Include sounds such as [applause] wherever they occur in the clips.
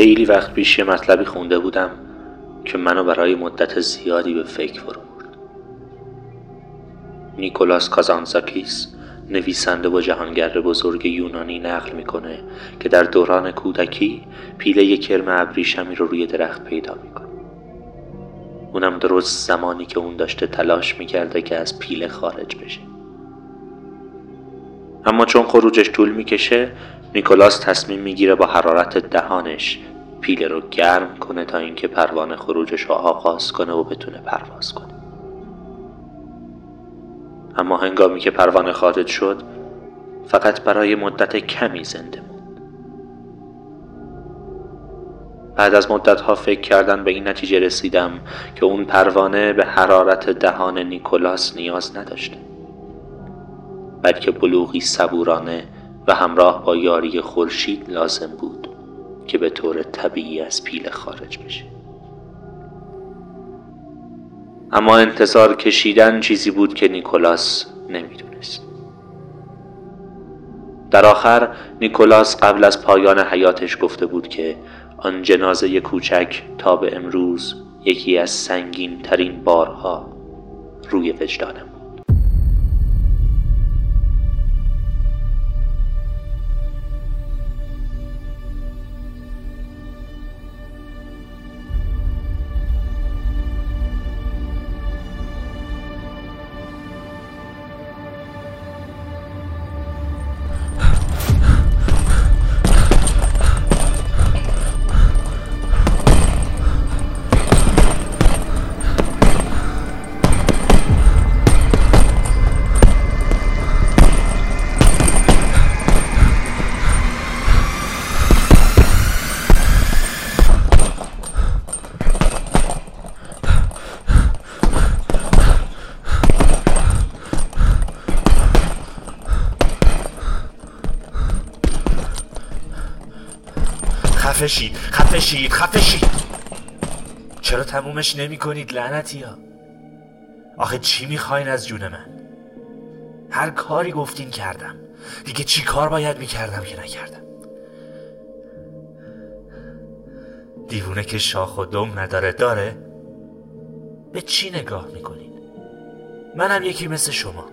خیلی وقت پیش یه مطلبی خونده بودم که منو برای مدت زیادی به فکر فرو برد. نیکولاس کازانزاکیس نویسنده و جهانگرد بزرگ یونانی نقل می‌کنه که در دوران کودکی پیله کرم ابریشمی رو روی درخت پیدا می‌کنه. اونم درست زمانی که اون داشته تلاش می‌کرده که از پیله خارج بشه. اما چون خروجش طول می‌کشه نیکولاس تصمیم می‌گیره با حرارت دهانش پیله رو گرم کنه تا اینکه پروانه خروجش رو آغاز کنه و بتونه پرواز کنه. اما هنگامی که پروانه خارج شد فقط برای مدت کمی زنده موند. بعد از مدت ها فکر کردن به این نتیجه رسیدم که اون پروانه به حرارت دهان نیکولاس نیاز نداشته بلکه بلوغی صبورانه همراه با یاری خورشید لازم بود که به طور طبیعی از پیله خارج بشه. اما انتظار کشیدن چیزی بود که نیکولاس نمی‌دونست. در آخر نیکولاس قبل از پایان حیاتش گفته بود که آن جنازه کوچک تا به امروز یکی از سنگین ترین بارها روی وجدانم خفه شید خفه شید چرا تمومش نمی کنید لعنتی ها؟ آخه چی می‌خواین از جون من؟ هر کاری گفتین کردم. دیگه چی کار باید می‌کردم که نکردم؟ دیوونه که شاخ و دم نداره داره؟ به چی نگاه می‌کنین؟ منم یکی مثل شما.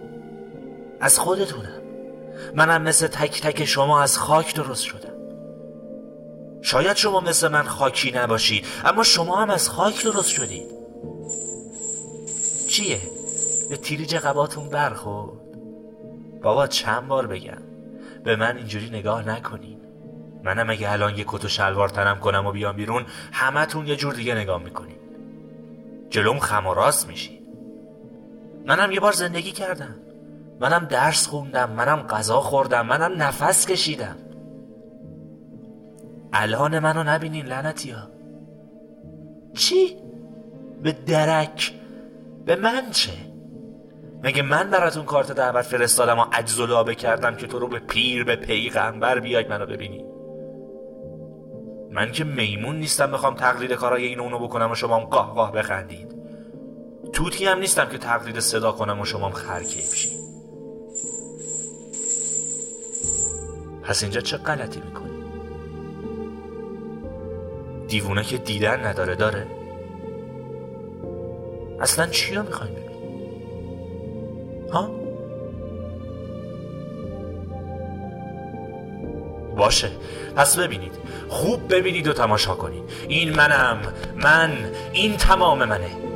از خودتونم. منم مثل تک تک شما از خاک درست شدم. شاید شما مثل من خاکی نباشید اما شما هم از خاک درست شدید. چیه؟ به تیریج قباتون برخورد. بابا چند بار بگم به من اینجوری نگاه نکنین. منم اگه الان یه کت و شلوار تنم کنم و بیام بیرون همتون یه جور دیگه نگاه می‌کنین. جلوم خم و راست میشید منم یه بار زندگی کردم. منم درس خوندم منم غذا خوردم منم نفس کشیدم. الان منو نبینین لعنتی ها چی؟ به درک به من چه؟ مگه من براتون کارت دعوت فرستادم و عجز کردم که تو رو به پیر به پیغمبر بیاید منو ببینی من که میمون نیستم بخوام تقلید کارای این اونو بکنم و شما هم قاه قاه بخندید توتی هم نیستم که تقلید صدا کنم و شما هم خرکیف شید پس اینجا چه غلطی می‌کنی؟ دیوونه که دیدن نداره داره؟ اصلا چی رو می‌خوایم ببین ها؟ باشه پس ببینید. خوب ببینید و تماشا کنید. این منم من این تمام منه.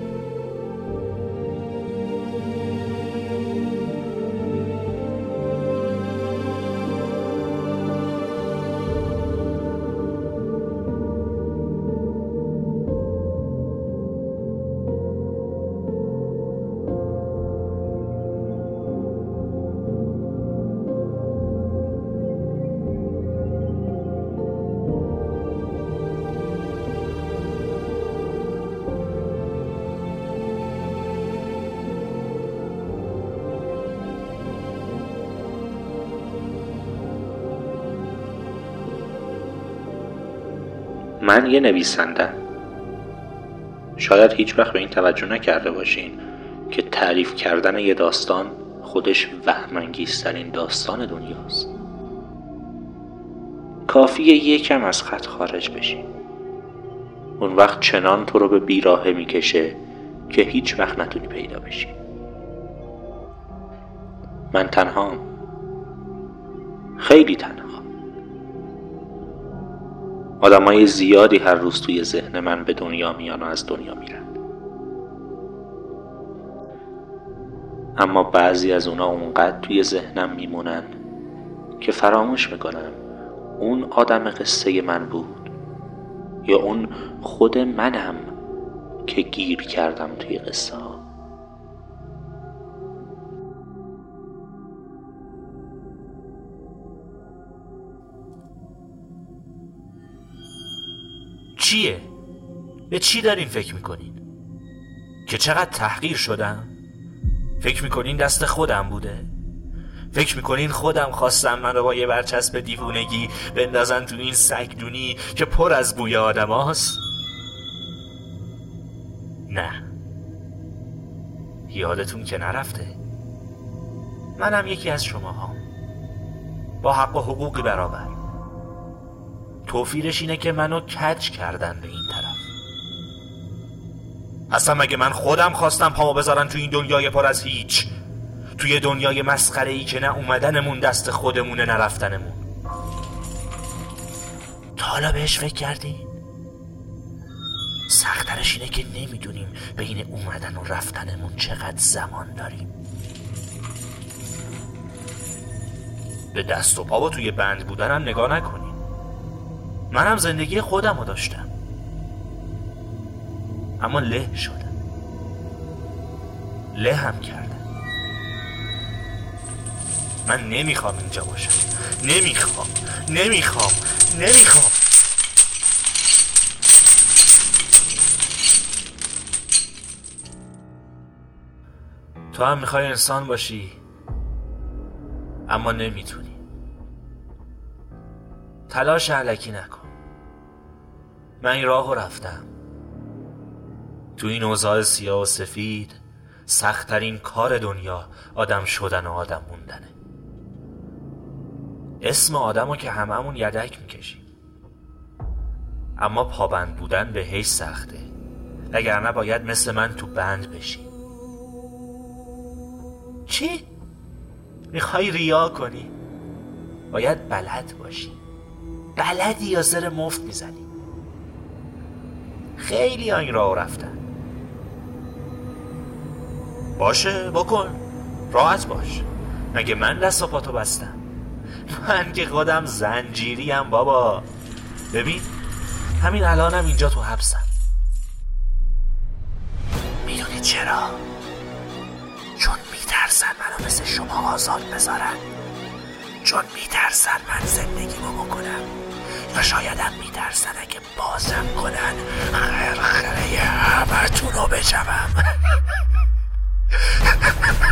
من یه نویسنده. شاید هیچ وقت به این توجه نکرده باشین که تعریف کردن یه داستان خودش وهمانگیزترین داستان دنیاست. کافیه یکم از خط خارج بشین. اون وقت چنان تو رو به بیراهه می‌کشه که هیچ وقت نتونی پیدا بشی. من تنهام. خیلی تنها. آدمای زیادی هر روز توی ذهن من به دنیا میان و از دنیا میرن. اما بعضی از اونا اونقدر توی ذهنم میمونن که فراموش می‌کنم اون آدم قصه من بود یا اون خود منم که گیر کردم توی قصه ها چیه؟ به چی دارین فکر می‌کنین؟ که چقدر تحقیر شدم؟ فکر می‌کنین دست خودم بوده؟ فکر می‌کنین خودم خواستم من رو با یه برچسب دیوونگی بندازن تو این سگدونی که پر از بوی آدم هاست؟ نه یادتون که نرفته منم یکی از شما ها با حق و حقوقی برابر توفیرش اینه که منو کج کردن به این طرف. اصلا مگه من خودم خواستم پامو بذارن تو این دنیای پر از هیچ؟ توی دنیای مسخره ای که نه اومدنمون دست خودمونه نه رفتنمون. تا حالا بهش فکر کردین؟ سخترش اینه که نمی‌دونیم بین اومدن و رفتنمون چقدر زمان داریم. به دست و پا توی بند بودنم نگاه نکنیم منم زندگی خودم رو داشتم. اما له شدم. له هم کردم. من نمی‌خوام اینجا باشم. نمی‌خوام. نمی‌خوام. نمی‌خوام. تو هم می‌خوای انسان باشی. اما نمی‌تونی. تلاش علکی نکن. من این راه رفتم. تو این اوضاع سیاه و سفید سختترین کار دنیا آدم شدن و آدم موندنه. اسم آدم رو که هممون یدک می‌کشیم. اما پابند بودن به هیچ سخته. وگرنه باید مثل من تو بند بشی چی؟ می‌خوای ریا کنی؟ باید بلد باشی. بلدی یا زر مفت می‌زنی؟ خیلی این راه رفتن. باشه بکن. راحت باش. مگه من دست و پاتو بستم؟ من که خودم زنجیریم بابا. ببین همین الانم اینجا تو حبسم. می‌دونی چرا؟ چون میترسن منو مثل شما آزاد بذارن. چون میترسن من زندگیمو بکنم. و شایدم میترسن اگه بازم کنن خرخره همتون رو بشوم [laughs]